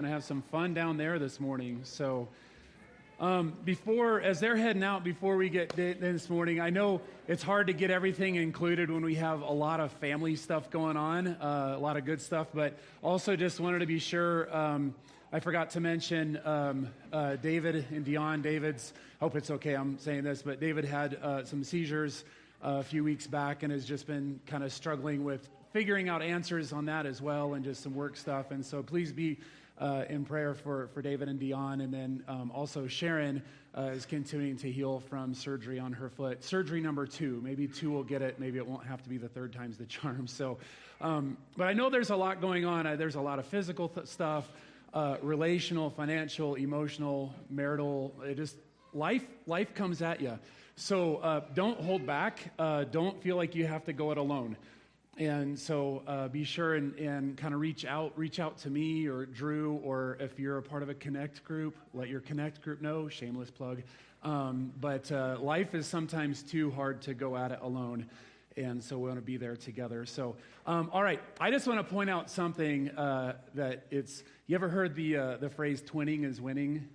going to have some fun down there this morning. So, um, before, as they're heading out, before we get this morning, I know it's hard to get everything included when we have a lot of family stuff going on, uh, a lot of good stuff, but also just wanted to be sure. Um, I forgot to mention um, uh, David and Dion. David's, hope it's okay I'm saying this, but David had uh, some seizures uh, a few weeks back and has just been kind of struggling with figuring out answers on that as well and just some work stuff. And so please be uh, in prayer for, for David and Dion. And then um, also Sharon uh, is continuing to heal from surgery on her foot. Surgery number two. Maybe two will get it. Maybe it won't have to be the third time's the charm. So, um, but I know there's a lot going on. There's a lot of physical th- stuff, uh, relational, financial, emotional, marital. It just life life comes at you. So uh, don't hold back. Uh, don't feel like you have to go it alone. And so uh, be sure and, and kind of reach out, reach out to me or Drew, or if you're a part of a Connect group, let your Connect group know. Shameless plug. Um, but uh, life is sometimes too hard to go at it alone. And so we want to be there together. So, um, all right, I just want to point out something uh, that it's. You ever heard the uh, the phrase "twinning is winning"?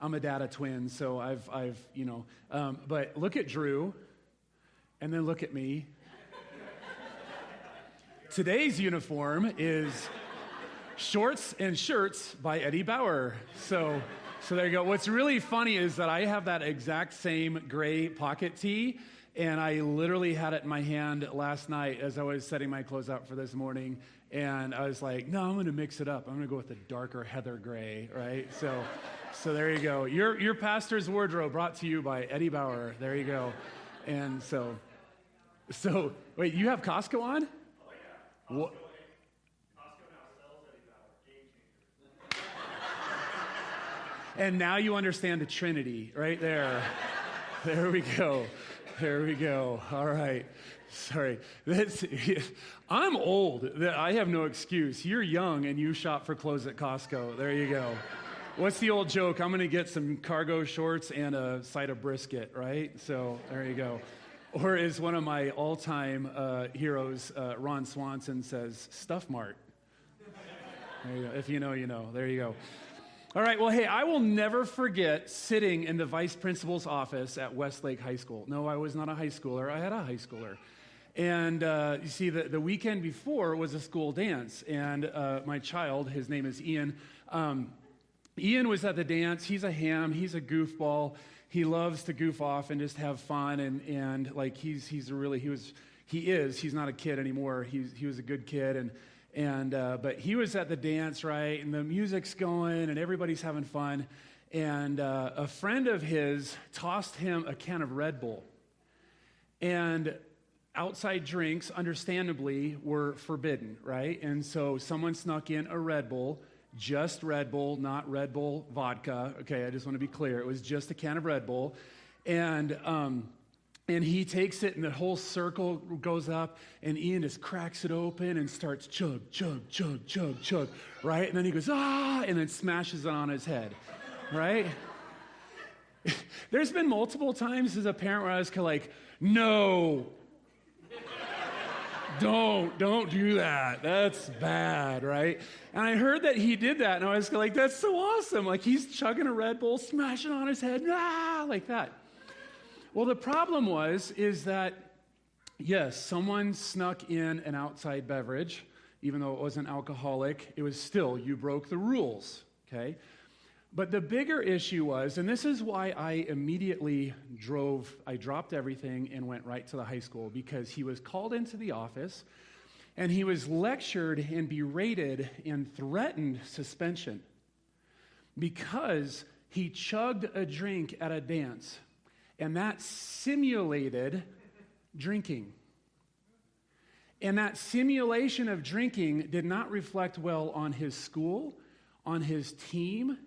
I'm a data twin so I've I've you know. Um, but look at Drew, and then look at me Today's uniform is shorts and shirts by Eddie Bauer. So, so there you go. What's really funny is that I have that exact same gray pocket tee, and I literally had it in my hand last night as I was setting my clothes out for this morning. And I was like, no, I'm going to mix it up. I'm going to go with the darker heather gray, right? So, so there you go. Your, your pastor's wardrobe brought to you by Eddie Bauer. There you go. And so, so wait, you have Costco on? What? and now you understand the Trinity right there. there we go. There we go. All right. Sorry. That's, I'm old. I have no excuse. You're young and you shop for clothes at Costco. There you go. What's the old joke? I'm going to get some cargo shorts and a side of brisket, right? So there you go. Or as one of my all time uh, heroes, uh, Ron Swanson, says, Stuff Mart. You. If you know, you know. There you go. All right, well, hey, I will never forget sitting in the vice principal's office at Westlake High School. No, I was not a high schooler, I had a high schooler. And uh, you see, the, the weekend before was a school dance, and uh, my child, his name is Ian, um, Ian was at the dance. He's a ham, he's a goofball he loves to goof off and just have fun and, and like he's, he's really, he was, he is, he's not a kid anymore. He's, he was a good kid and, and, uh, but he was at the dance, right? And the music's going and everybody's having fun. And uh, a friend of his tossed him a can of Red Bull. And outside drinks, understandably, were forbidden, right? And so someone snuck in a Red Bull just Red Bull, not Red Bull vodka. Okay, I just want to be clear. It was just a can of Red Bull. And, um, and he takes it, and the whole circle goes up, and Ian just cracks it open and starts chug, chug, chug, chug, chug, right? And then he goes, ah, and then smashes it on his head, right? There's been multiple times as a parent where I was kind of like, no, don't, don't do that. That's bad, right? And I heard that he did that, and I was like, that's so awesome. Like he's chugging a Red Bull, smashing on his head, ah, like that. Well, the problem was, is that, yes, someone snuck in an outside beverage, even though it wasn't alcoholic, it was still, you broke the rules, okay? But the bigger issue was, and this is why I immediately drove, I dropped everything and went right to the high school because he was called into the office and he was lectured and berated and threatened suspension because he chugged a drink at a dance and that simulated drinking. And that simulation of drinking did not reflect well on his school, on his team,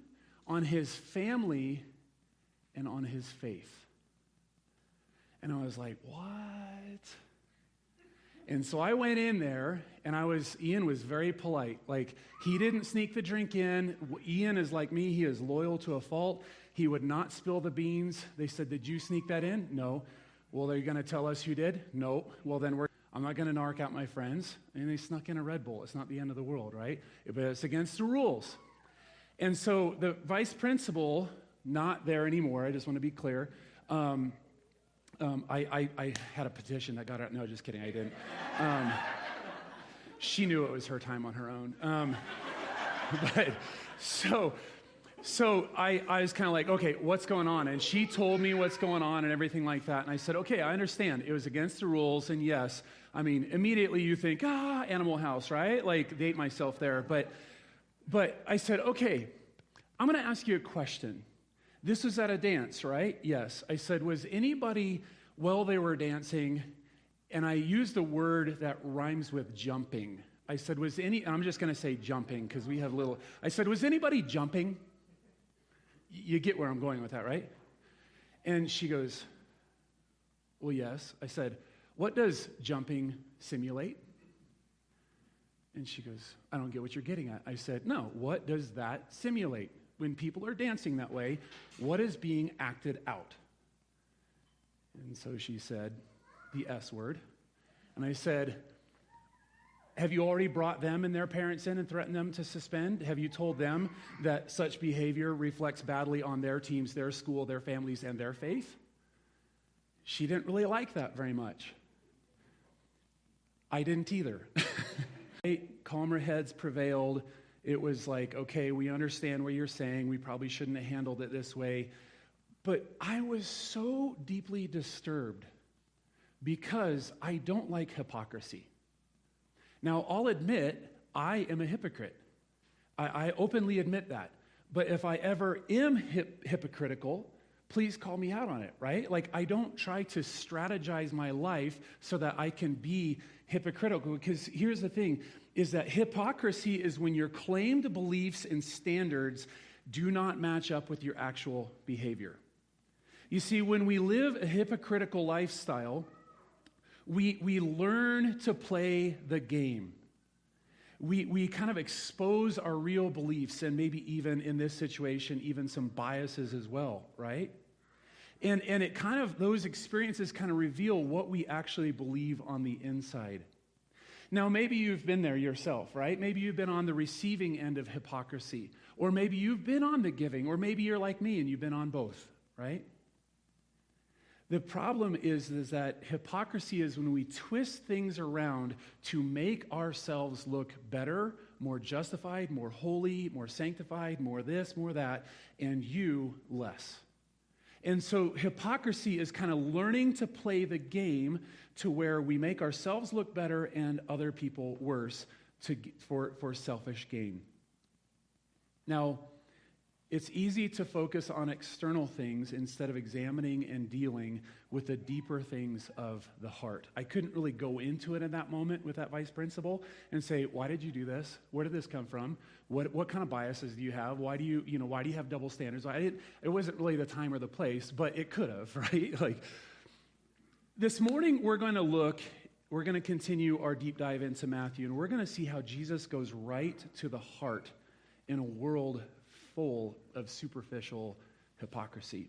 on his family and on his faith. And I was like, what? And so I went in there and I was, Ian was very polite. Like, he didn't sneak the drink in. Ian is like me, he is loyal to a fault. He would not spill the beans. They said, Did you sneak that in? No. Well, they're going to tell us who did? No. Well, then we're, I'm not going to narc out my friends. And they snuck in a Red Bull. It's not the end of the world, right? But it's against the rules. And so the vice principal, not there anymore, I just want to be clear. Um, um, I, I, I, had a petition that got out. No, just kidding, I didn't. Um, she knew it was her time on her own. Um, but so, so I, I was kind of like, okay, what's going on? And she told me what's going on and everything like that. And I said, okay, I understand. It was against the rules. And yes, I mean, immediately you think, ah, Animal House, right? Like, date myself there. But, but I said, okay, I'm going to ask you a question. This was at a dance, right? Yes. I said, was anybody, while they were dancing, and I used the word that rhymes with jumping. I said, was any, I'm just going to say jumping because we have little, I said, was anybody jumping? You get where I'm going with that, right? And she goes, well, yes. I said, what does jumping simulate? And she goes, I don't get what you're getting at. I said, No, what does that simulate? When people are dancing that way, what is being acted out? And so she said, The S word. And I said, have you already brought them and their parents in and threatened them to suspend? Have you told them that such behavior reflects badly on their teams, their school, their families, and their faith? She didn't really like that very much. I didn't either. Calmer heads prevailed. It was like, okay, we understand what you're saying. We probably shouldn't have handled it this way. But I was so deeply disturbed because I don't like hypocrisy. Now, I'll admit I am a hypocrite. I, I openly admit that. But if I ever am hip, hypocritical, please call me out on it, right? Like, I don't try to strategize my life so that I can be hypocritical. Because here's the thing is that hypocrisy is when your claimed beliefs and standards do not match up with your actual behavior. You see, when we live a hypocritical lifestyle, we, we learn to play the game. We, we kind of expose our real beliefs and maybe even in this situation, even some biases as well, right? And, and it kind of, those experiences kind of reveal what we actually believe on the inside. Now, maybe you've been there yourself, right? Maybe you've been on the receiving end of hypocrisy, or maybe you've been on the giving, or maybe you're like me and you've been on both, right? The problem is, is that hypocrisy is when we twist things around to make ourselves look better, more justified, more holy, more sanctified, more this, more that, and you less. And so hypocrisy is kind of learning to play the game to where we make ourselves look better and other people worse to, for, for selfish gain. Now, it's easy to focus on external things instead of examining and dealing with the deeper things of the heart. I couldn't really go into it in that moment with that vice principal and say, "Why did you do this? Where did this come from? What, what kind of biases do you have? Why do you, you know, why do you have double standards?" I didn't, it wasn't really the time or the place, but it could have, right? Like this morning, we're going to look. We're going to continue our deep dive into Matthew, and we're going to see how Jesus goes right to the heart in a world full of superficial hypocrisy.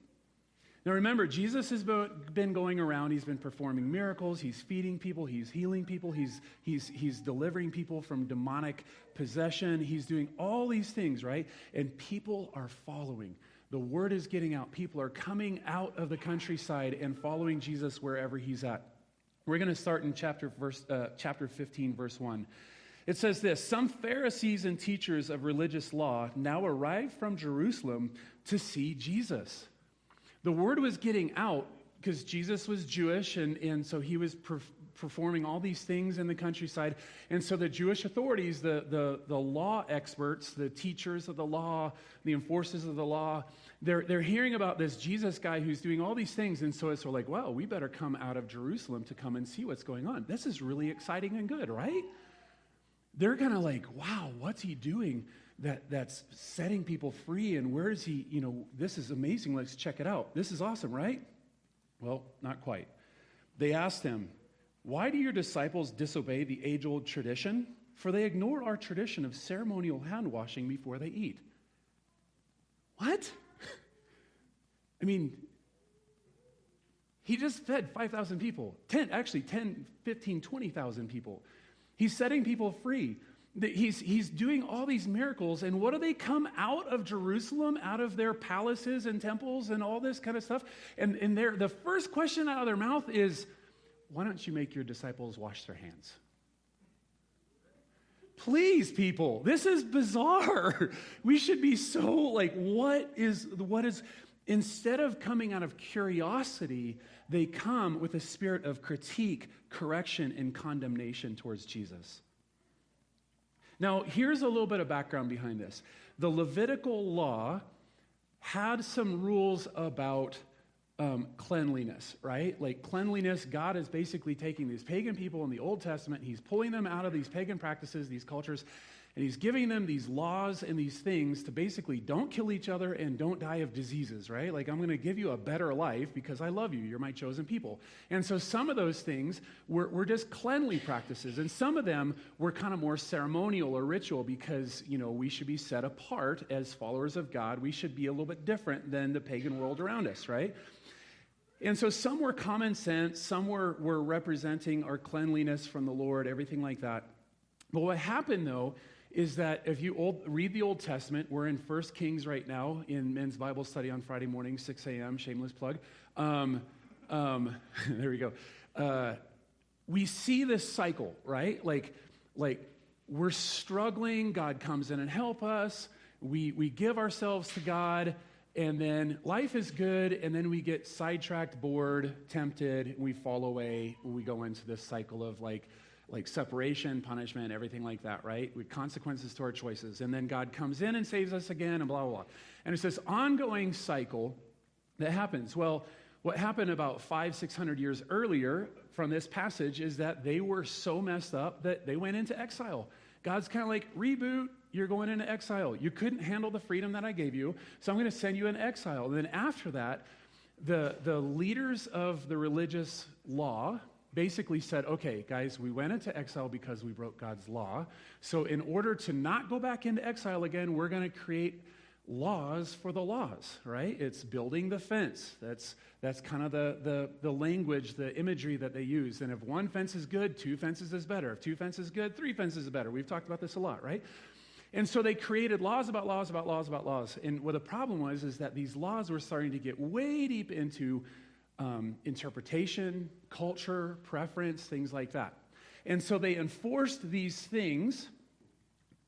Now remember, Jesus has been going around, he's been performing miracles, he's feeding people, he's healing people, he's, he's, he's delivering people from demonic possession, he's doing all these things, right? And people are following. The word is getting out. People are coming out of the countryside and following Jesus wherever he's at. We're going to start in chapter, verse, uh, chapter 15, verse 1. It says this Some Pharisees and teachers of religious law now arrived from Jerusalem to see Jesus. The word was getting out because Jesus was Jewish, and, and so he was per- performing all these things in the countryside. And so the Jewish authorities, the, the, the law experts, the teachers of the law, the enforcers of the law, they're, they're hearing about this Jesus guy who's doing all these things. And so it's sort of like, well, we better come out of Jerusalem to come and see what's going on. This is really exciting and good, right? They're kind of like, wow, what's he doing that, that's setting people free? And where is he? You know, this is amazing. Let's check it out. This is awesome, right? Well, not quite. They asked him, Why do your disciples disobey the age old tradition? For they ignore our tradition of ceremonial hand washing before they eat. What? I mean, he just fed 5,000 people. 10, actually 10, 15, 20,000 people. He's setting people free. he's, he's doing all these miracles, and what do they come out of Jerusalem, out of their palaces and temples and all this kind of stuff? And, and the first question out of their mouth is, Why don't you make your disciples wash their hands? Please, people, this is bizarre. We should be so like, what is, what is, instead of coming out of curiosity, they come with a spirit of critique, correction, and condemnation towards Jesus. Now, here's a little bit of background behind this. The Levitical law had some rules about um, cleanliness, right? Like cleanliness, God is basically taking these pagan people in the Old Testament, He's pulling them out of these pagan practices, these cultures, and he's giving them these laws and these things to basically don't kill each other and don't die of diseases, right? Like, I'm going to give you a better life because I love you. You're my chosen people. And so some of those things were, were just cleanly practices. And some of them were kind of more ceremonial or ritual because, you know, we should be set apart as followers of God. We should be a little bit different than the pagan world around us, right? And so some were common sense, some were, were representing our cleanliness from the Lord, everything like that. But what happened though is that if you old, read the Old Testament, we're in First Kings right now in men's Bible study on Friday morning, 6 a.m., shameless plug. Um, um, there we go. Uh, we see this cycle, right? Like, like we're struggling, God comes in and help us. We, we give ourselves to God, and then life is good, and then we get sidetracked, bored, tempted, we fall away. We go into this cycle of like, like separation, punishment, everything like that, right? With consequences to our choices. And then God comes in and saves us again, and blah, blah, blah. And it's this ongoing cycle that happens. Well, what happened about five, six hundred years earlier from this passage is that they were so messed up that they went into exile. God's kind of like, reboot, you're going into exile. You couldn't handle the freedom that I gave you, so I'm going to send you in exile. And then after that, the, the leaders of the religious law, basically said, okay, guys, we went into exile because we broke God's law. So, in order to not go back into exile again, we're going to create laws for the laws, right? It's building the fence. That's, that's kind of the, the, the language, the imagery that they use. And if one fence is good, two fences is better. If two fences is good, three fences is better. We've talked about this a lot, right? And so they created laws about laws about laws about laws. And what the problem was is that these laws were starting to get way deep into um, interpretation, culture, preference, things like that. And so they enforced these things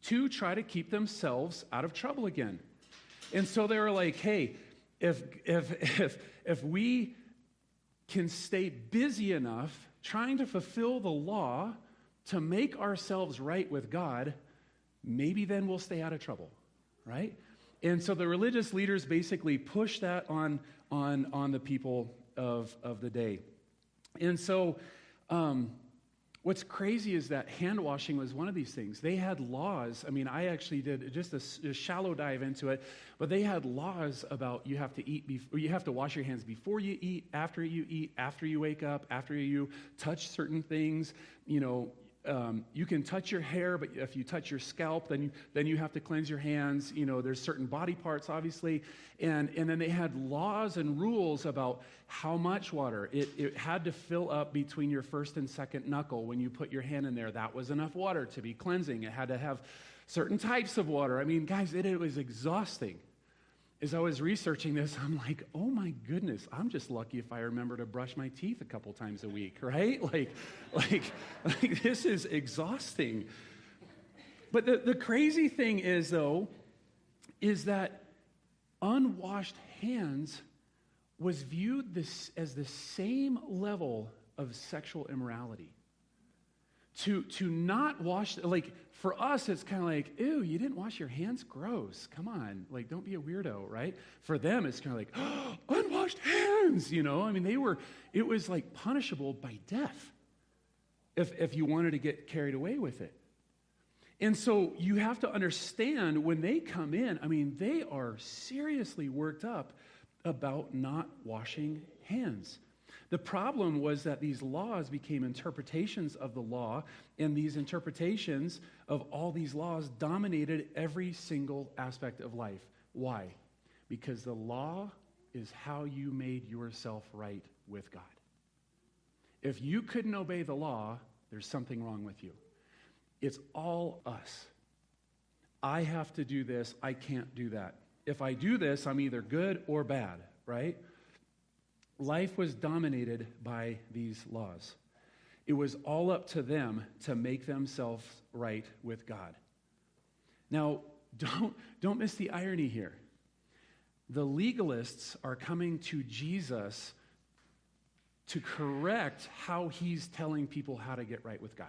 to try to keep themselves out of trouble again. And so they were like, hey, if, if, if, if we can stay busy enough trying to fulfill the law to make ourselves right with God, maybe then we'll stay out of trouble, right? And so the religious leaders basically pushed that on, on, on the people of, of the day. And so, um, what's crazy is that hand washing was one of these things. They had laws. I mean, I actually did just a, a shallow dive into it, but they had laws about you have to eat, before, you have to wash your hands before you eat, after you eat, after you wake up, after you touch certain things. You know, um, you can touch your hair, but if you touch your scalp, then you, then you have to cleanse your hands. You know, there's certain body parts, obviously. And, and then they had laws and rules about how much water. It, it had to fill up between your first and second knuckle when you put your hand in there. That was enough water to be cleansing. It had to have certain types of water. I mean, guys, it, it was exhausting as I was researching this, I'm like, oh my goodness, I'm just lucky if I remember to brush my teeth a couple times a week, right? Like, like, like this is exhausting. But the, the crazy thing is, though, is that unwashed hands was viewed this, as the same level of sexual immorality. To, to not wash, like, for us, it's kind of like, ew, you didn't wash your hands? Gross. Come on. Like, don't be a weirdo, right? For them, it's kind of like, oh, unwashed hands, you know? I mean, they were, it was like punishable by death if, if you wanted to get carried away with it. And so you have to understand when they come in, I mean, they are seriously worked up about not washing hands. The problem was that these laws became interpretations of the law, and these interpretations of all these laws dominated every single aspect of life. Why? Because the law is how you made yourself right with God. If you couldn't obey the law, there's something wrong with you. It's all us. I have to do this, I can't do that. If I do this, I'm either good or bad, right? Life was dominated by these laws. It was all up to them to make themselves right with God. Now, don't, don't miss the irony here. The legalists are coming to Jesus to correct how he's telling people how to get right with God.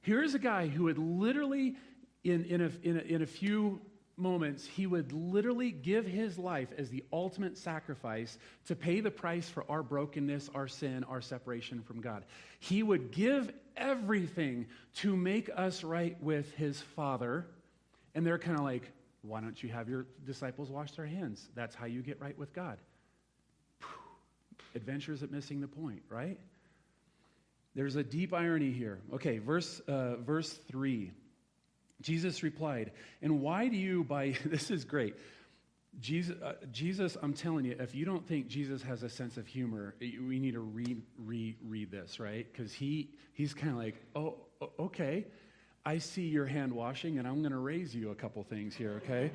Here's a guy who had literally, in, in, a, in, a, in a few moments, he would literally give his life as the ultimate sacrifice to pay the price for our brokenness, our sin, our separation from God. He would give everything to make us right with his Father. And they're kind of like, why don't you have your disciples wash their hands? That's how you get right with God. Adventures at missing the point, right? There's a deep irony here. Okay, verse, uh, verse 3. Jesus replied, And why do you, by this is great. Jesus, uh, Jesus, I'm telling you, if you don't think Jesus has a sense of humor, we need to read, re, read this, right? Because he, he's kind of like, oh, okay, I see your hand washing, and I'm going to raise you a couple things here, okay?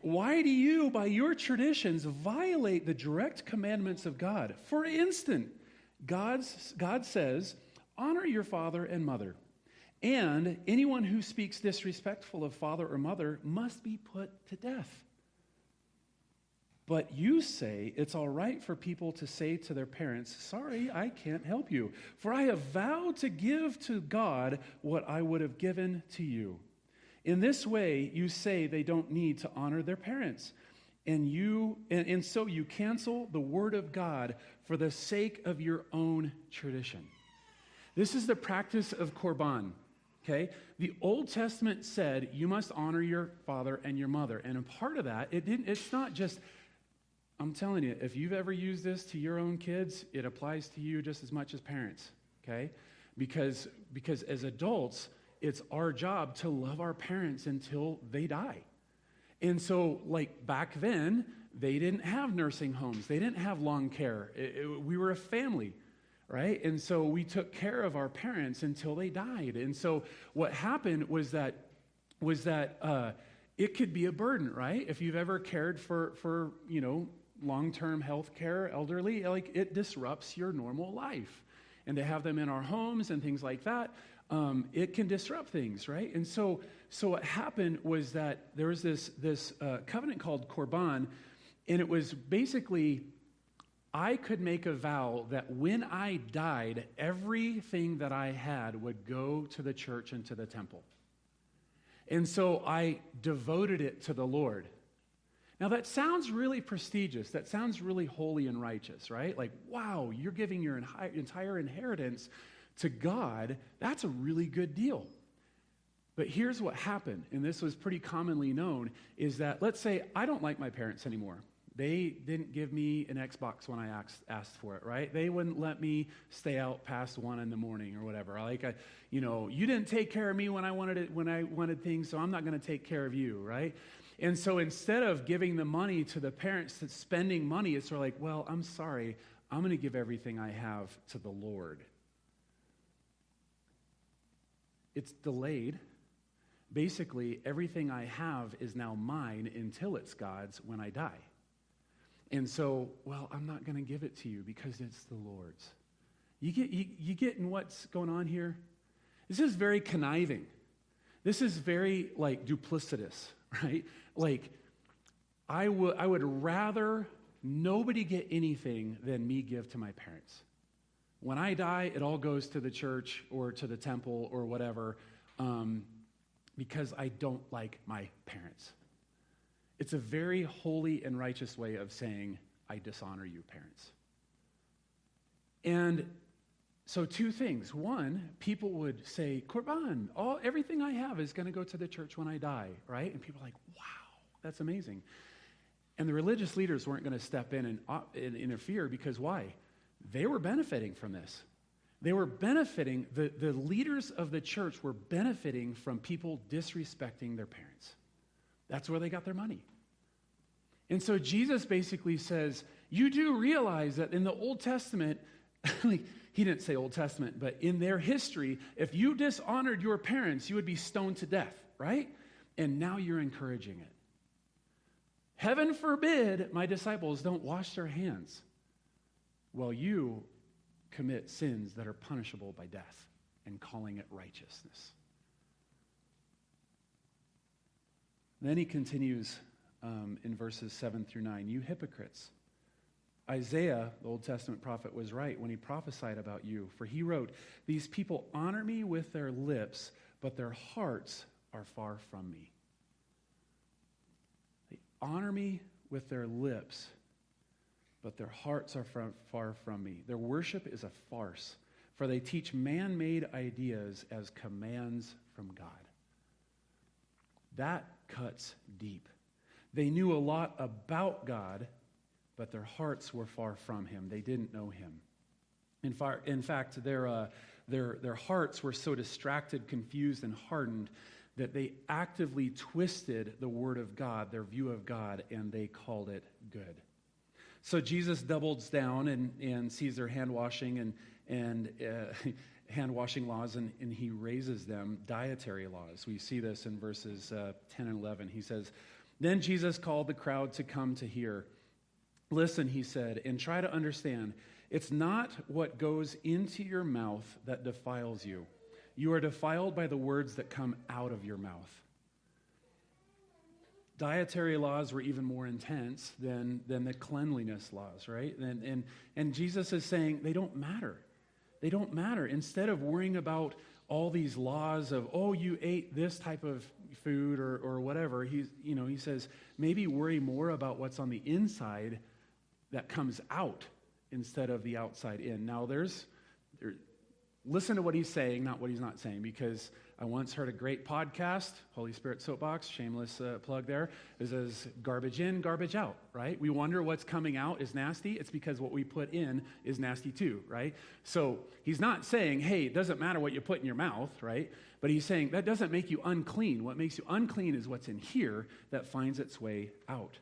Why do you, by your traditions, violate the direct commandments of God? For instance, God's, God says, honor your father and mother. And anyone who speaks disrespectful of father or mother must be put to death. But you say it's all right for people to say to their parents, Sorry, I can't help you, for I have vowed to give to God what I would have given to you. In this way, you say they don't need to honor their parents. And, you, and, and so you cancel the word of God for the sake of your own tradition. This is the practice of Korban. Okay? The Old Testament said you must honor your father and your mother. And a part of that, it didn't, it's not just, I'm telling you, if you've ever used this to your own kids, it applies to you just as much as parents. Okay? Because, because as adults, it's our job to love our parents until they die. And so, like back then, they didn't have nursing homes, they didn't have long care. It, it, we were a family, right? And so we took care of our parents until they died. And so what happened was that was that uh, it could be a burden, right? If you've ever cared for for you know long-term health care, elderly, like it disrupts your normal life. And to have them in our homes and things like that, um, it can disrupt things, right? And so, so what happened was that there was this, this uh, covenant called Korban, and it was basically I could make a vow that when I died, everything that I had would go to the church and to the temple. And so I devoted it to the Lord. Now, that sounds really prestigious. That sounds really holy and righteous, right? Like, wow, you're giving your entire inheritance to God, that's a really good deal. But here's what happened, and this was pretty commonly known, is that let's say I don't like my parents anymore. They didn't give me an Xbox when I asked, asked for it, right? They wouldn't let me stay out past one in the morning or whatever. Like, I, you know, you didn't take care of me when I wanted it, when I wanted things, so I'm not going to take care of you, right? And so instead of giving the money to the parents that's spending money, it's sort of like, well, I'm sorry, I'm going to give everything I have to the Lord. it's delayed. Basically, everything I have is now mine until it's God's when I die. And so, well, I'm not going to give it to you because it's the Lord's. You get, you, you get in what's going on here? This is very conniving. This is very, like, duplicitous, right? Like, I would, I would rather nobody get anything than me give to my parents. When I die, it all goes to the church or to the temple or whatever um, because I don't like my parents. It's a very holy and righteous way of saying, I dishonor you, parents. And so, two things. One, people would say, Korban, all, everything I have is going to go to the church when I die, right? And people are like, wow, that's amazing. And the religious leaders weren't going to step in and, uh, and interfere because why? they were benefiting from this. They were benefiting, the, the leaders of the church were benefiting from people disrespecting their parents. That's where they got their money. And so Jesus basically says, You do realize that in the Old Testament, he didn't say Old Testament, but in their history, if you dishonored your parents, you would be stoned to death, right? And now you're encouraging it. Heaven forbid my disciples don't wash their hands while you commit sins that are punishable by death and calling it righteousness. Then he continues um, in verses 7 through 9 You hypocrites. Isaiah, the Old Testament prophet, was right when he prophesied about you, for he wrote, These people honor me with their lips, but their hearts are far from me. They honor me with their lips, but their hearts are from, far from me. Their worship is a farce, for they teach man made ideas as commands from God. That cuts deep. They knew a lot about God, but their hearts were far from Him. They didn't know Him. In, far, in fact, their, uh, their, their hearts were so distracted, confused, and hardened that they actively twisted the Word of God, their view of God, and they called it good. So Jesus doubles down and, and sees their hand washing and, and uh, hand washing laws, and, and he raises them dietary laws. We see this in verses uh, 10 and 11. He says, Then Jesus called the crowd to come to hear. Listen, he said, and try to understand. It's not what goes into your mouth that defiles you. You are defiled by the words that come out of your mouth dietary laws were even more intense than, than the cleanliness laws, right? And, and, and Jesus is saying they don't matter. They don't matter. Instead of worrying about all these laws of, oh, you ate this type of food or, or whatever, he's, you know, he says, maybe worry more about what's on the inside that comes out instead of the outside in. Now, there's, there, listen to what he's saying, not what he's not saying, because I once heard a great podcast, Holy Spirit Soapbox, shameless uh, plug there. It says garbage in, garbage out, right? We wonder what's coming out is nasty. It's because what we put in is nasty too, right? So he's not saying, hey, it doesn't matter what you put in your mouth, right? But he's saying that doesn't make you unclean. What makes you unclean is what's in here that finds its way out.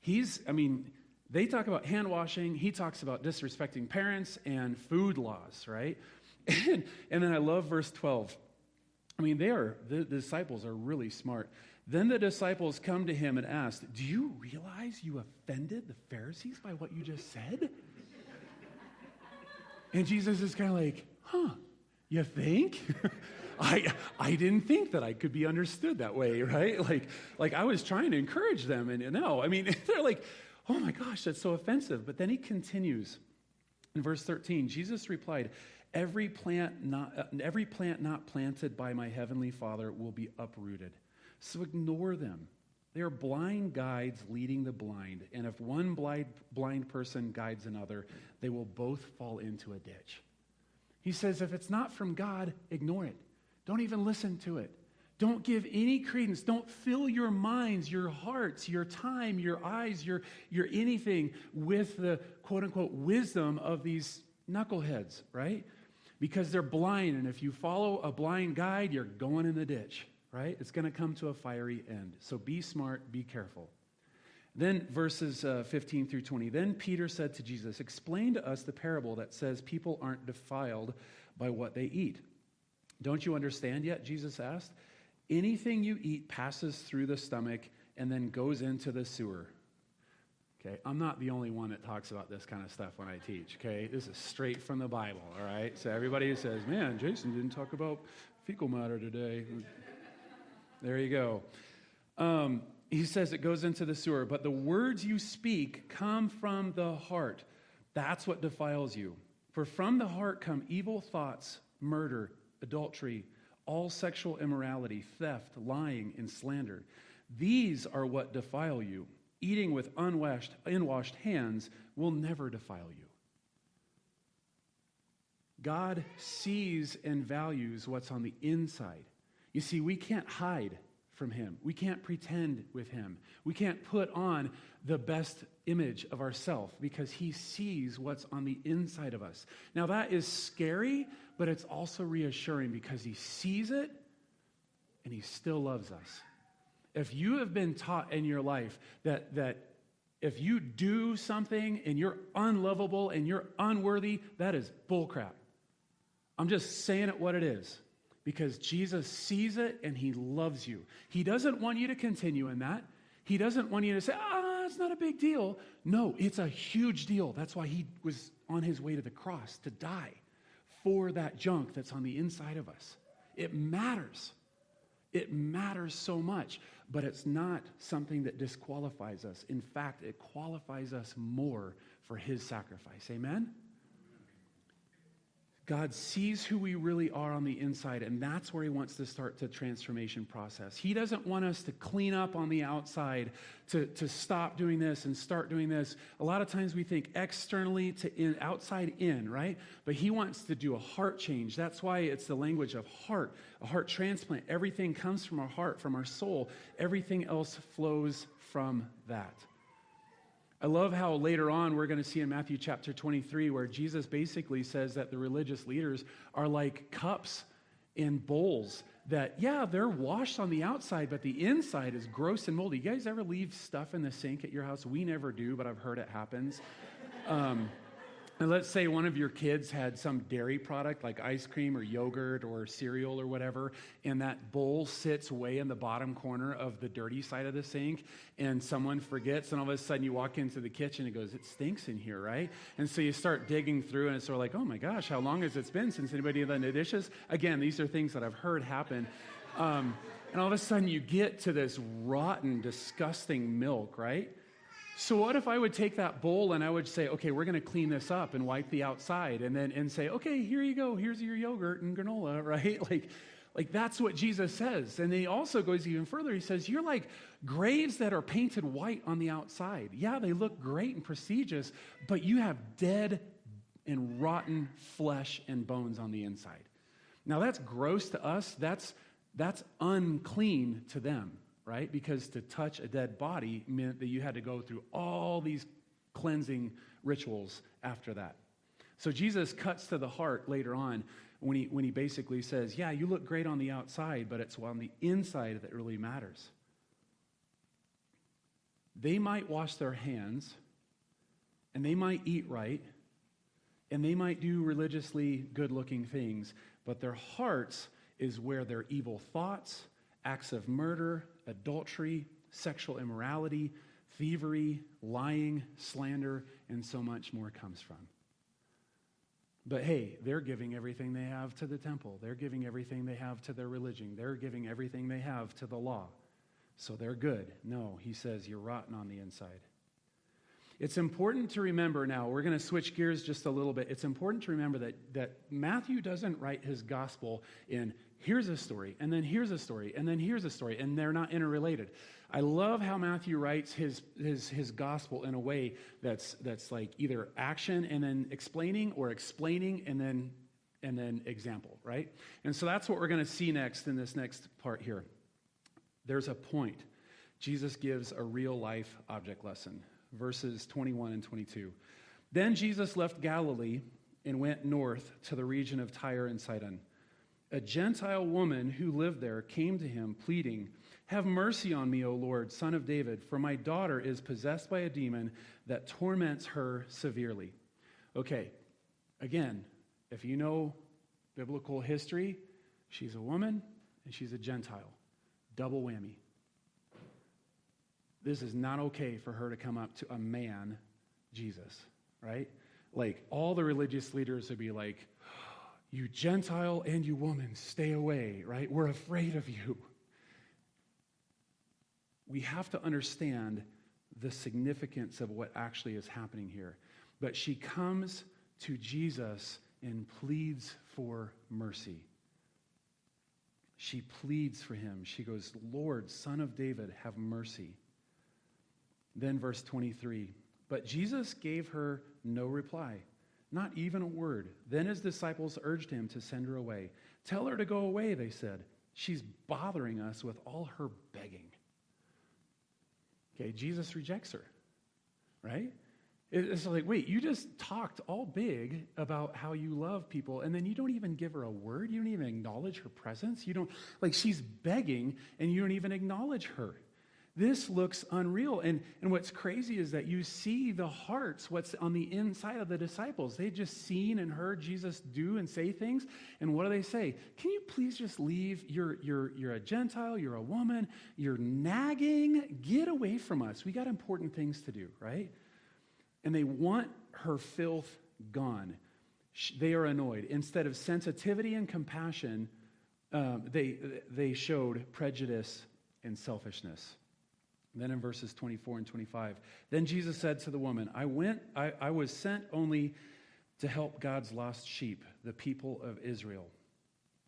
He's, I mean, they talk about hand washing. He talks about disrespecting parents and food laws, right? And, and then I love verse 12. I mean, they are, the, disciples are really smart. Then the disciples come to him and asked, Do you realize you offended the Pharisees by what you just said? and Jesus is kind of like, Huh, you think? I, I didn't think that I could be understood that way, right? Like, like I was trying to encourage them, and no, I mean, they're like, oh my gosh, that's so offensive. But then he continues in verse 13 Jesus replied, Every plant, not, uh, every plant not planted by my heavenly Father will be uprooted. So ignore them. They are blind guides leading the blind. And if one blind, blind person guides another, they will both fall into a ditch. He says, if it's not from God, ignore it. Don't even listen to it. Don't give any credence. Don't fill your minds, your hearts, your time, your eyes, your, your anything with the quote unquote wisdom of these knuckleheads, right? because they're blind. And if you follow a blind guide, you're going in the ditch, right? It's going to come to a fiery end. So be smart, be careful. Then, verses uh, 15 through 20. Then Peter said to Jesus, Explain to us the parable that says people aren't defiled by what they eat. Don't you understand yet? Jesus asked. Anything you eat passes through the stomach and then goes into the sewer. Okay, I'm not the only one that talks about this kind of stuff when I teach. Okay, this is straight from the Bible. All right, so everybody who says, "Man, Jason didn't talk about fecal matter today," there you go. Um, he says it goes into the sewer, but the words you speak come from the heart. That's what defiles you. For from the heart come evil thoughts, murder, adultery, all sexual immorality, theft, lying, and slander. These are what defile you eating with unwashed, unwashed hands will never defile you. God sees and values what's on the inside. You see, we can't hide from Him. We can't pretend with Him. We can't put on the best image of ourselves because He sees what's on the inside of us. Now, that is scary, but it's also reassuring because He sees it and He still loves us if you have been taught in your life that, that If you do something and you're unlovable and you're unworthy, that is bullcrap. I'm just saying it what it is because Jesus sees it and he loves you. He doesn't want you to continue in that. He doesn't want you to say, ah, it's not a big deal. No, it's a huge deal. That's why he was on his way to the cross to die for that junk that's on the inside of us. It matters. It matters so much, but it's not something that disqualifies us. In fact, it qualifies us more for his sacrifice. Amen? God sees who we really are on the inside, and that's where He wants to start the transformation process. He doesn't want us to clean up on the outside, to, to stop doing this and start doing this. A lot of times we think externally to in, outside in, right? But He wants to do a heart change. That's why it's the language of heart, a heart transplant. Everything comes from our heart, from our soul. Everything else flows from that. I love how later on we're going to see in Matthew chapter 23 where Jesus basically says that the religious leaders are like cups and bowls that, yeah, they're washed on the outside, but the inside is gross and moldy. You guys ever leave stuff in the sink at your house? We never do, but I've heard it happens. Um, let's say one of your kids had some dairy product like ice cream or yogurt or cereal or whatever, and that bowl sits way in the bottom corner of the dirty side of the sink, and someone forgets, and all of a sudden you walk into the kitchen and it goes, It stinks in here, right? And so you start digging through, and it's sort of like, Oh my gosh, how long has it been since anybody done the dishes? Again, these are things that I've heard happen. Um, and all of a sudden you get to this rotten, disgusting milk, right? So what if I would take that bowl and I would say, okay, we're going to clean this up and wipe the outside and then and say, okay, here you go. Here's your yogurt and granola, right? Like like that's what Jesus says. And he also goes even further. He says, You're like graves that are painted white on the outside. Yeah, they look great and prestigious, but you have dead and rotten flesh and bones on the inside. Now that's gross to us. That's that's unclean to them right? Because to touch a dead body meant that you had to go through all these cleansing rituals after that. So Jesus cuts to the heart later on when he, when he basically says, Yeah, you look great on the outside, but it's on the inside that really matters. They might wash their hands, and they might eat right, and they might do religiously good looking things, but their hearts is where their evil thoughts, acts of murder, adultery, sexual immorality, thievery, lying, slander, and so much more comes from. But hey, they're giving everything they have to the temple. They're giving everything they have to their religion. They're giving everything they have to the law. So they're good. No, he says, you're rotten on the inside. It's important to remember now, we're going to switch gears just a little bit. It's important to remember that, that Matthew doesn't write his gospel in here's a story, and then here's a story, and then here's a story, and they're not interrelated. I love how Matthew writes his, his, his gospel in a way that's, that's like either action and then explaining, or explaining and then, and then example, right? And so that's what we're going to see next in this next part here. There's a point. Jesus gives a real life object lesson verses 21 and 22. Then Jesus left Galilee and went north to the region of Tyre and Sidon. A Gentile woman who lived there came to him, pleading, Have mercy on me, O Lord, son of David, for my daughter is possessed by a demon that torments her severely. Okay, again, if you know biblical history, she's a woman and she's a Gentile. Double whammy this is not okay for her to come up to a man, Jesus, right? Like all the religious leaders would be like, You Gentile and you woman, stay away, right? We're afraid of you. We have to understand the significance of what actually is happening here. But she comes to Jesus and pleads for mercy. She pleads for him. She goes, Lord, son of David, have mercy. Then, verse 23 But Jesus gave her no reply, not even a word. Then his disciples urged him to send her away. Tell her to go away, they said. She's bothering us with all her begging. Okay, Jesus rejects her, right? It's like, wait, you just talked all big about how you love people, and then you don't even give her a word. You don't even acknowledge her presence. You don't, like, she's begging, and you don't even acknowledge her. This looks unreal. And, and what's crazy is that you see the hearts, what's on the inside of the disciples. They just seen and heard Jesus do and say things. And what do they say? Can you please just leave? You're, you're, you're a Gentile, you're a woman, you're nagging. Get away from us. We got important things to do, right? And they want her filth gone. They are annoyed. Instead of sensitivity and compassion, um, they, they showed prejudice and selfishness. Then in verses 24 and 25, then Jesus said to the woman, I went, I, I was sent only to help God's lost sheep, the people of Israel.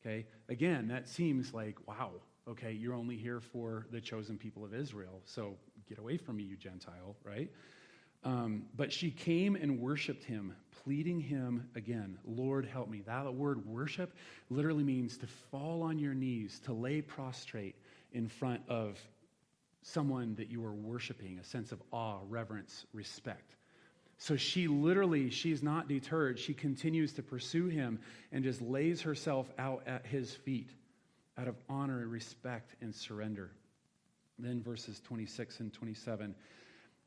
Okay? Again, that seems like, wow, okay, you're only here for the chosen people of Israel. So get away from me, you Gentile, right? Um, but she came and worshiped him, pleading him again, Lord, help me. That word worship literally means to fall on your knees, to lay prostrate in front of someone that you are worshiping, a sense of awe, reverence, respect. So she literally, she's not deterred. She continues to pursue him and just lays herself out at his feet out of honor and respect and surrender. Then verses 26 and 27.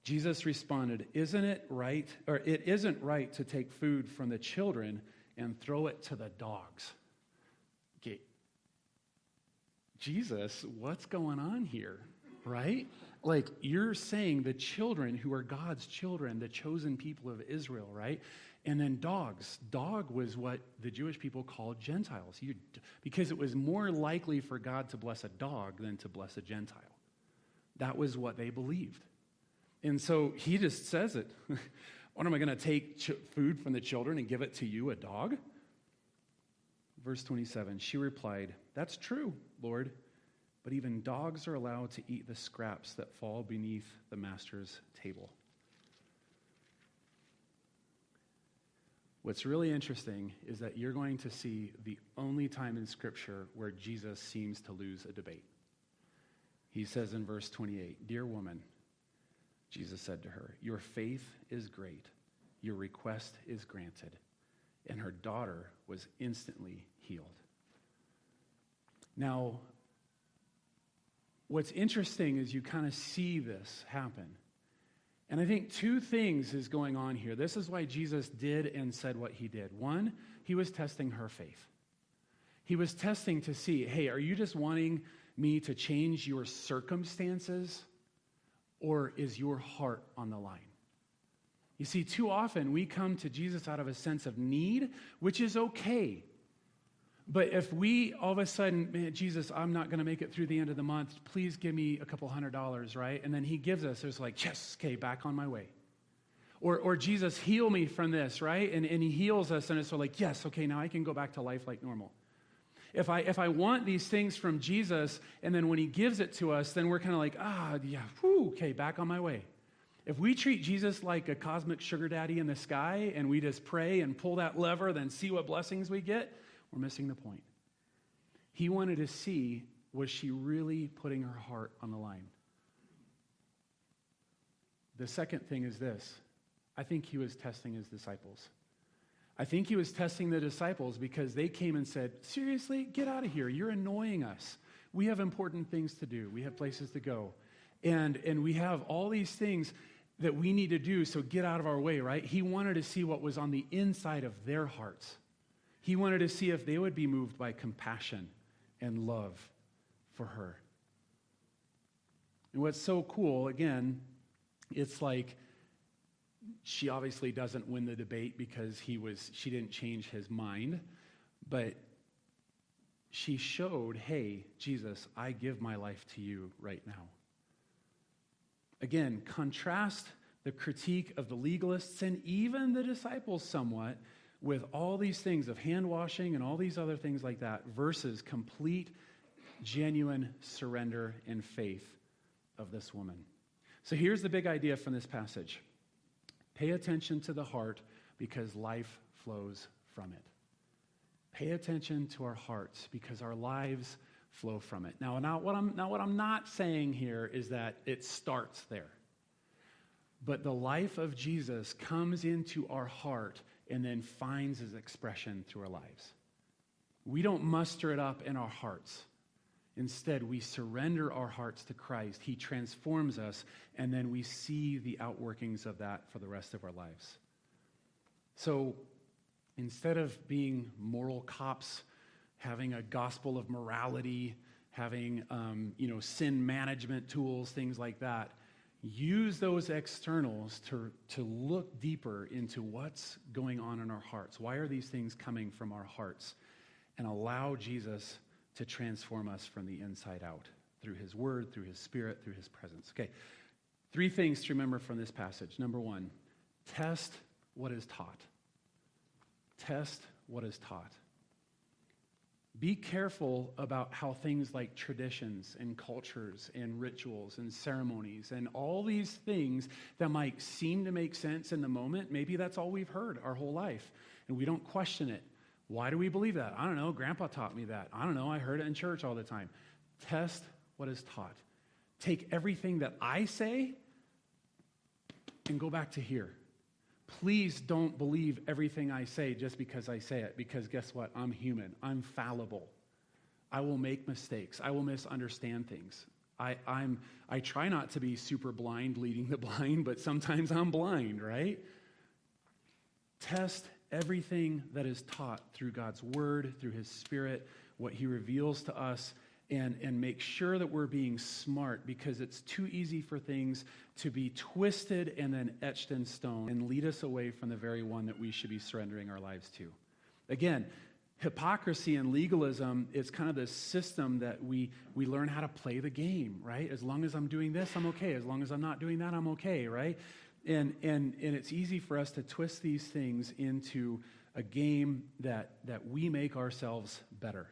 Jesus responded, Isn't it right, or it isn't right to take food from the children and throw it to the dogs? Okay. Jesus, what's going on here? Right? Like you're saying the children who are God's children, the chosen people of Israel, right? And then dogs. Dog was what the Jewish people called Gentiles you, because it was more likely for God to bless a dog than to bless a Gentile. That was what they believed. And so he just says it. what am I going to take ch- food from the children and give it to you, a dog? Verse 27 She replied, That's true, Lord but even dogs are allowed to eat the scraps that fall beneath the master's table. What's really interesting is that you're going to see the only time in Scripture where Jesus seems to lose a debate. He says in verse 28 Dear woman, Jesus said to her, Your faith is great, your request is granted. And her daughter was instantly healed. Now, what's interesting is you kind of see this happen. And I think two things is going on here. This is why Jesus did and said what he did. One, he was testing her faith. He was testing to see, hey, are you just wanting me to change your circumstances or is your heart on the line? You see, too often we come to Jesus out of a sense of need, which is okay. But if we all of a sudden, man, Jesus, I'm not going to make it through the end of the month. Please give me a couple hundred dollars, right? And then he gives us, it's like, yes, okay, back on my way. Or, or Jesus, heal me from this, right? And, and he heals us, and it's like, yes, okay, now I can go back to life like normal. If I, if I want these things from Jesus, and then when he gives it to us, then we're kind of like, ah, yeah, whew, okay, back on my way. If we treat Jesus like a cosmic sugar daddy in the sky, and we just pray and pull that lever, then see what blessings we get, we're missing the point. He wanted to see was she really putting her heart on the line? The second thing is this I think he was testing his disciples. I think he was testing the disciples because they came and said, Seriously, get out of here. You're annoying us. We have important things to do, we have places to go. And, and we have all these things that we need to do, so get out of our way, right? He wanted to see what was on the inside of their hearts. He wanted to see if they would be moved by compassion and love for her. And what's so cool, again, it's like she obviously doesn't win the debate because he was she didn't change his mind, but she showed, "Hey, Jesus, I give my life to you right now." Again, contrast the critique of the legalists and even the disciples somewhat with all these things of hand washing and all these other things like that versus complete, genuine surrender and faith of this woman. So here's the big idea from this passage pay attention to the heart because life flows from it. Pay attention to our hearts because our lives flow from it. Now, now, what I'm, now what I'm not saying here is that it starts there. But the life of Jesus comes into our heart and then finds his expression through our lives. We don't muster it up in our hearts. Instead, we surrender our hearts to Christ. He transforms us, and then we see the outworkings of that for the rest of our lives. So instead of being moral cops, having a gospel of morality, having um, you know sin management tools, things like that, use those externals to, to look deeper into what's going on in our hearts. Why are these things coming from our hearts? And allow Jesus to transform us from the inside out through his word, through his spirit, through his presence. Okay, three things to remember from this passage. Number one, test what is taught. Test what is taught. Be careful about how things like traditions and cultures and rituals and ceremonies and all these things that might seem to make sense in the moment, maybe that's all we've heard our whole life, and we don't question it. Why do we believe that? I don't know. Grandpa taught me that. I don't know. I heard it in church all the time. Test what is taught. Take everything that I say and go back to here. Please don't believe everything I say just because I say it, because guess what? I'm human, I'm fallible. I will make mistakes, I will misunderstand things. I, I'm, I try not to be super blind leading the blind, but sometimes I'm blind, right? Test everything that is taught through God's word, through his spirit, what he reveals to us, and, and make sure that we're being smart because it's too easy for things to be twisted and then etched in stone and lead us away from the very one that we should be surrendering our lives to. Again, hypocrisy and legalism is kind of this system that we, we learn how to play the game, right? As long as I'm doing this, I'm okay. As long as I'm not doing that, I'm okay, right? And, and, and it's easy for us to twist these things into a game that, that we make ourselves better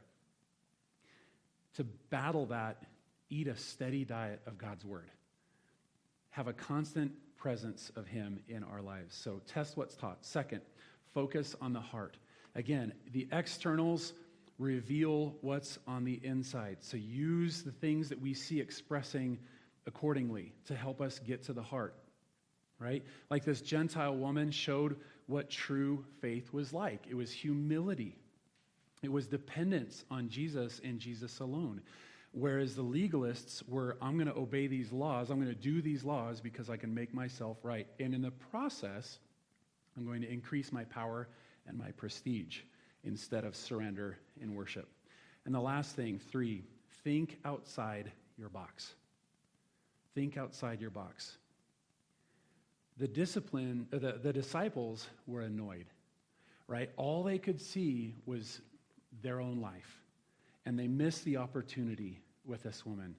to battle that, eat a steady diet of God's word. Have a constant presence of Him in our lives. So test what's taught. Second, focus on the heart. Again, the externals reveal what's on the inside. So use the things that we see expressing accordingly to help us get to the heart. Right? Like this Gentile woman showed what true faith was like it was humility. It was dependence on Jesus and Jesus alone. Whereas the legalists were, I'm going to obey these laws, I'm going to do these laws because I can make myself right. And in the process, I'm going to increase my power and my prestige instead of surrender in worship. And the last thing, three, think outside your box. Think outside your box. The discipline, uh, the, the disciples were annoyed, right? All they could see was their own life. And they miss the opportunity with this woman.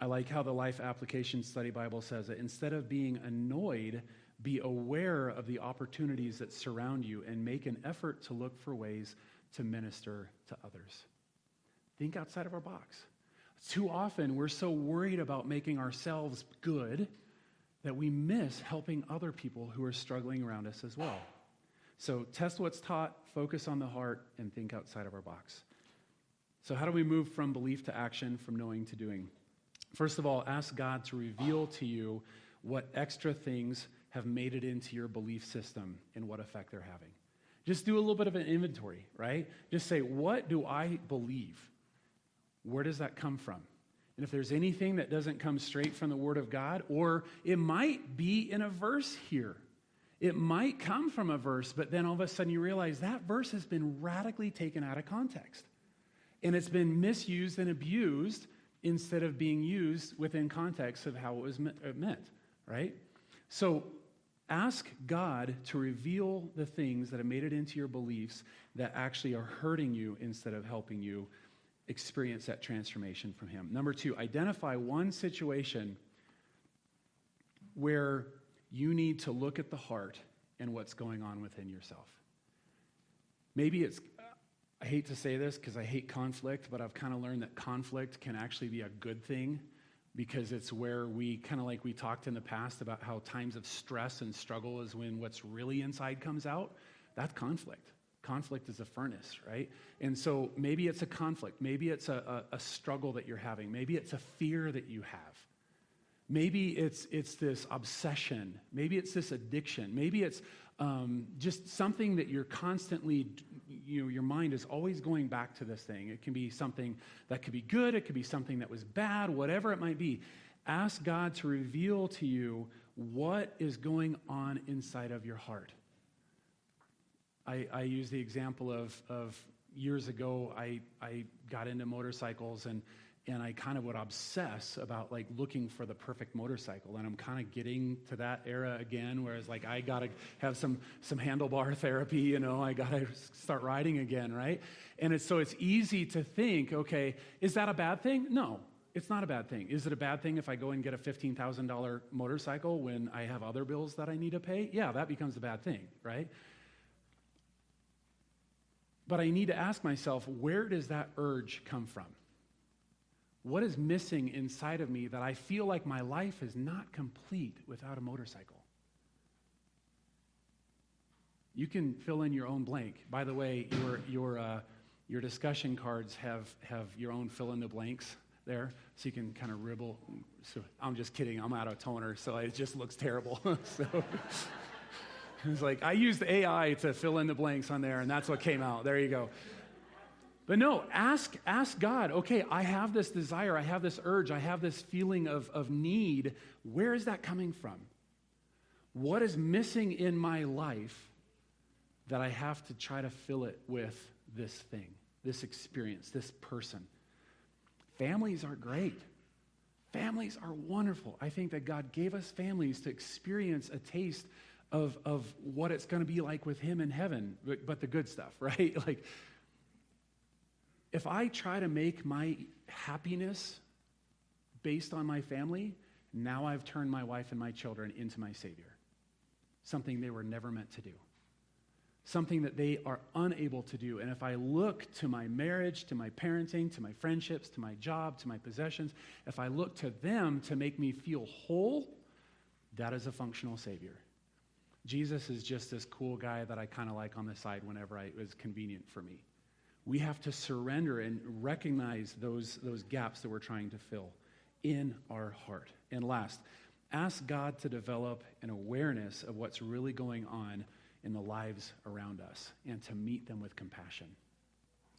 I like how the Life Application Study Bible says it. Instead of being annoyed, be aware of the opportunities that surround you and make an effort to look for ways to minister to others. Think outside of our box. Too often, we're so worried about making ourselves good that we miss helping other people who are struggling around us as well. So test what's taught, focus on the heart, and think outside of our box. So, how do we move from belief to action, from knowing to doing? First of all, ask God to reveal to you what extra things have made it into your belief system and what effect they're having. Just do a little bit of an inventory, right? Just say, what do I believe? Where does that come from? And if there's anything that doesn't come straight from the Word of God, or it might be in a verse here, it might come from a verse, but then all of a sudden you realize that verse has been radically taken out of context. And it's been misused and abused instead of being used within context of how it was uh, meant, right? So ask God to reveal the things that have made it into your beliefs that actually are hurting you instead of helping you experience that transformation from Him. Number two, identify one situation where you need to look at the heart and what's going on within yourself. Maybe it's, I hate to say this because I hate conflict, but I've kind of learned that conflict can actually be a good thing because it's where we kind of like we talked in the past about how times of stress and struggle is when what's really inside comes out. That's conflict. Conflict is a furnace, right? And so maybe it's a conflict. Maybe it's a, a, a struggle that you're having. Maybe it's a fear that you have. Maybe it's, it's this obsession. Maybe it's this addiction. Maybe it's um, just something that you're constantly you know, your mind is always going back to this thing. It can be something that could be good, it could be something that was bad, whatever it might be. Ask God to reveal to you what is going on inside of your heart. I, I use the example of, of years ago, I, I got into motorcycles and and I kind of would obsess about like looking for the perfect motorcycle. And I'm kind of getting to that era again, whereas like I got to have some some handlebar therapy, you know, I got to start riding again, right? And it's so it's easy to think, okay, is that a bad thing? No. It's not a bad thing. Is it a bad thing if I go and get a $15,000 motorcycle when I have other bills that I need to pay? Yeah, that becomes a bad thing, right? But I need to ask myself, where does that urge come from? What is missing inside of me that I feel like my life is not complete without a motorcycle? You can fill in your own blank. By the way, your, your, uh, your discussion cards have, have your own fill in the blanks there, so you can kind of ribble. So I'm just kidding. I'm out of toner, so it just looks terrible. so it's like I used AI to fill in the blanks on there, and that's what came out. There you go. But no, ask, ask God, okay, I have this desire, I have this urge, I have this feeling of, of need. Where is that coming from? What is missing in my life that I have to try to fill it with this thing, this experience, this person? Families are great. Families are wonderful. I think that God gave us families to experience a taste of, of what it's going to be like with Him in heaven, but, but the good stuff, right? Like, if I try to make my happiness based on my family, now I've turned my wife and my children into my Savior. Something they were never meant to do. Something that they are unable to do. And if I look to my marriage, to my parenting, to my friendships, to my job, to my possessions, if I look to them to make me feel whole, that is a functional Savior. Jesus is just this cool guy that I kind of like on the side whenever I, it was convenient for me we have to surrender and recognize those, those gaps that we're trying to fill in our heart. And last, ask God to develop an awareness of what's really going on in the lives around us and to meet them with compassion.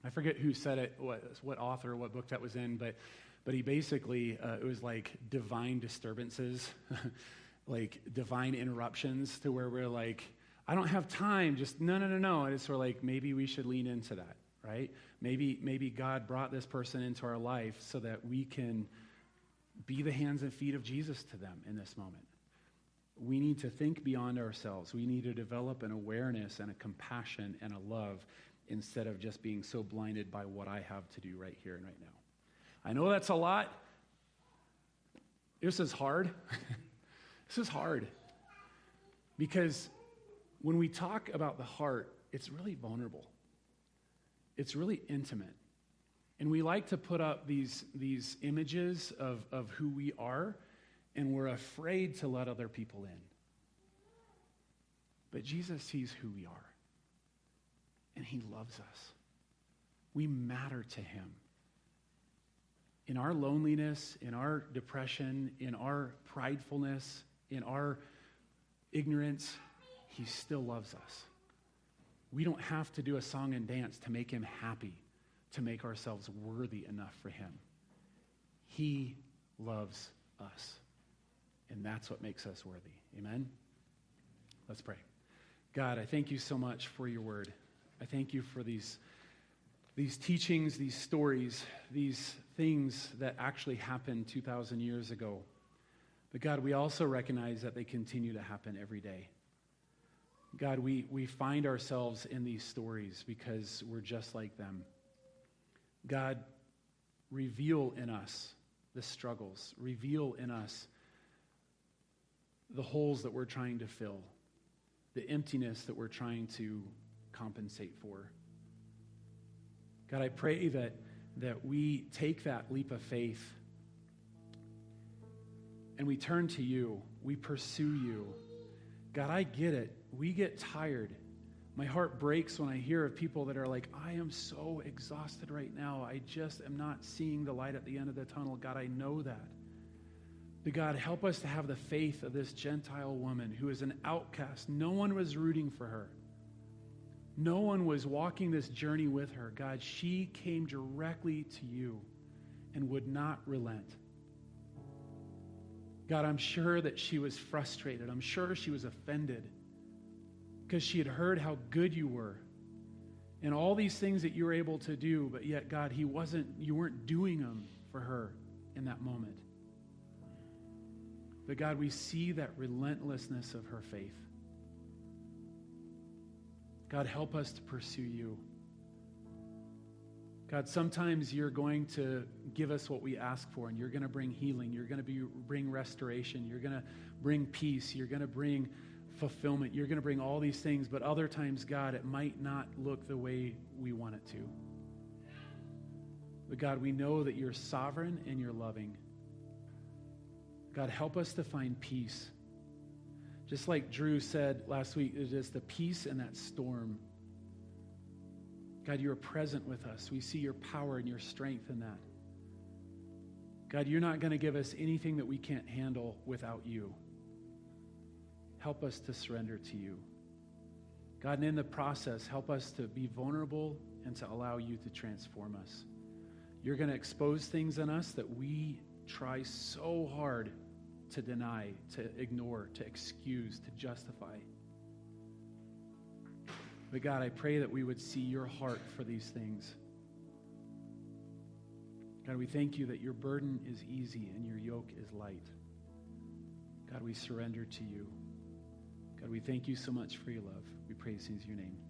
I forget who said it, what, what author, what book that was in, but, but he basically, uh, it was like divine disturbances, like divine interruptions to where we're like, I don't have time, just no, no, no, no. And it's sort of like maybe we should lean into that right? Maybe, maybe God brought this person into our life so that we can be the hands and feet of Jesus to them in this moment. We need to think beyond ourselves. We need to develop an awareness and a compassion and a love instead of just being so blinded by what I have to do right here and right now. I know that's a lot. This is hard. this is hard. Because when we talk about the heart, it's really vulnerable it's really intimate. And we like to put up these, these images of, of who we are, and we're afraid to let other people in. But Jesus sees who we are, and he loves us. We matter to him. In our loneliness, in our depression, in our pridefulness, in our ignorance, he still loves us. We don't have to do a song and dance to make him happy, to make ourselves worthy enough for him. He loves us. And that's what makes us worthy. Amen? Let's pray. God, I thank you so much for your word. I thank you for these, these teachings, these stories, these things that actually happened 2,000 years ago. But God, we also recognize that they continue to happen every day. God, we, we find ourselves in these stories because we're just like them. God, reveal in us the struggles, reveal in us the holes that we're trying to fill, the emptiness that we're trying to compensate for. God, I pray that, that we take that leap of faith and we turn to you, we pursue you. God, I get it we get tired. My heart breaks when I hear of people that are like, I am so exhausted right now. I just am not seeing the light at the end of the tunnel. God, I know that. But God, help us to have the faith of this Gentile woman who is an outcast. No one was rooting for her. No one was walking this journey with her. God, she came directly to you and would not relent. God, I'm sure that she was frustrated. I'm sure she was offended because she had heard how good you were and all these things that you were able to do, but yet, God, he wasn't, you weren't doing them for her in that moment. But God, we see that relentlessness of her faith. God, help us to pursue you. God, sometimes you're going to give us what we ask for, and you're going to bring healing. You're going to be, bring restoration. You're going to bring peace. You're going to bring fulfillment. You're going to bring all these things, but other times, God, it might not look the way we want it to. But God, we know that you're sovereign and you're loving. God, help us to find peace. Just like Drew said last week, it is the peace in that storm. God, you are present with us. We see your power and your strength in that. God, you're not going to give us anything that we can't handle without you. Help us to surrender to you. God, and in the process, help us to be vulnerable and to allow you to transform us. You're going to expose things in us that we try so hard to deny, to ignore, to excuse, to justify. But God, I pray that we would see your heart for these things. God, we thank you that your burden is easy and your yoke is light. God, we surrender to you. God, we thank you so much for your love. We praise you in your name.